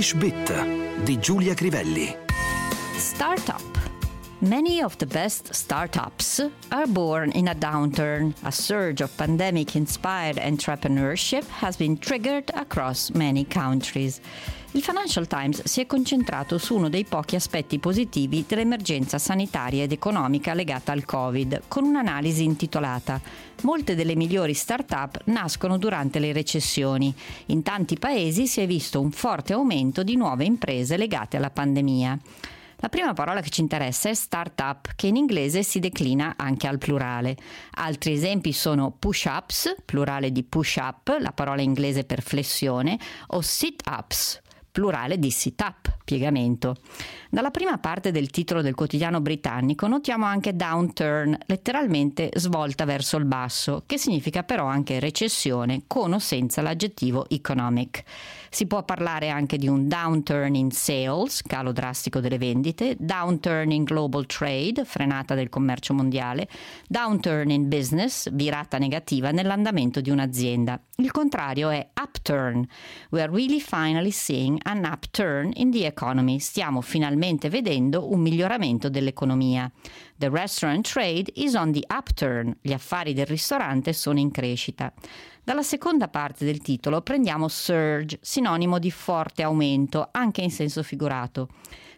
English Bit di Giulia Crivelli. Startup. Many of the best startups are born in a downturn. A surge of pandemic inspired entrepreneurship has been triggered across many countries. Il Financial Times si è concentrato su uno dei pochi aspetti positivi dell'emergenza sanitaria ed economica legata al Covid, con un'analisi intitolata Molte delle migliori start-up nascono durante le recessioni. In tanti paesi si è visto un forte aumento di nuove imprese legate alla pandemia. La prima parola che ci interessa è startup, che in inglese si declina anche al plurale. Altri esempi sono push-ups, plurale di push-up, la parola inglese per flessione, o sit-ups, plurale di sit-up, piegamento. Dalla prima parte del titolo del quotidiano britannico notiamo anche downturn, letteralmente svolta verso il basso, che significa però anche recessione con o senza l'aggettivo economic. Si può parlare anche di un downturn in sales, calo drastico delle vendite, downturn in global trade, frenata del commercio mondiale, downturn in business, virata negativa nell'andamento di un'azienda. Il contrario è upturn. We are really finally seeing an upturn in the economy. Stiamo finalmente vedendo un miglioramento dell'economia. The restaurant trade is on the upturn. Gli affari del ristorante sono in crescita. Dalla seconda parte del titolo prendiamo surge, sinonimo di forte aumento, anche in senso figurato.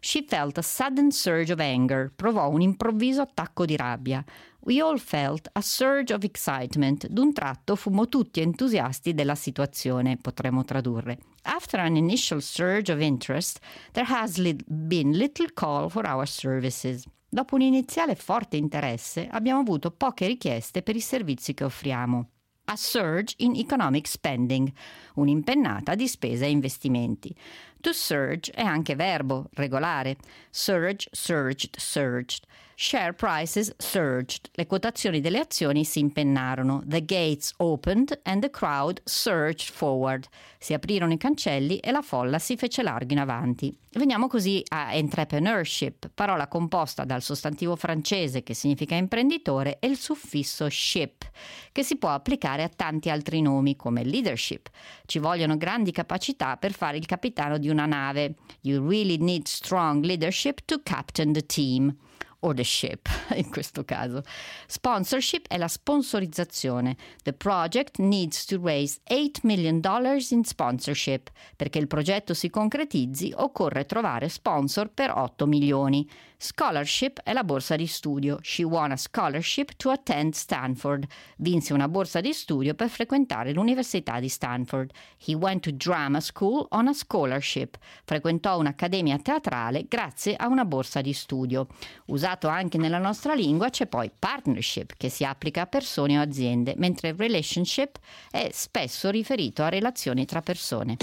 She felt a sudden surge of anger, provò un improvviso attacco di rabbia. We all felt a surge of excitement. D'un tratto fummo tutti entusiasti della situazione, potremmo tradurre. After an initial surge of interest, there has li- been little call for our services. Dopo un iniziale forte interesse, abbiamo avuto poche richieste per i servizi che offriamo a surge in economic spending, un'impennata di spesa e investimenti. To surge è anche verbo, regolare. Surge, surged, surged. Share prices surged. Le quotazioni delle azioni si impennarono. The gates opened and the crowd surged forward. Si aprirono i cancelli e la folla si fece larga in avanti. Veniamo così a entrepreneurship, parola composta dal sostantivo francese che significa imprenditore e il suffisso ship, che si può applicare a tanti altri nomi come leadership. Ci vogliono grandi capacità per fare il capitano di una nave. You really need strong leadership to captain the team o the ship in questo caso. Sponsorship è la sponsorizzazione. The project needs to raise 8 million dollars in sponsorship. Perché il progetto si concretizzi occorre trovare sponsor per 8 milioni. Scholarship è la borsa di studio. She won a scholarship to attend Stanford. Vinse una borsa di studio per frequentare l'Università di Stanford. He went to drama school on a scholarship. Frequentò un'accademia teatrale grazie a una borsa di studio. Usato anche nella nostra lingua c'è poi partnership che si applica a persone o aziende, mentre relationship è spesso riferito a relazioni tra persone.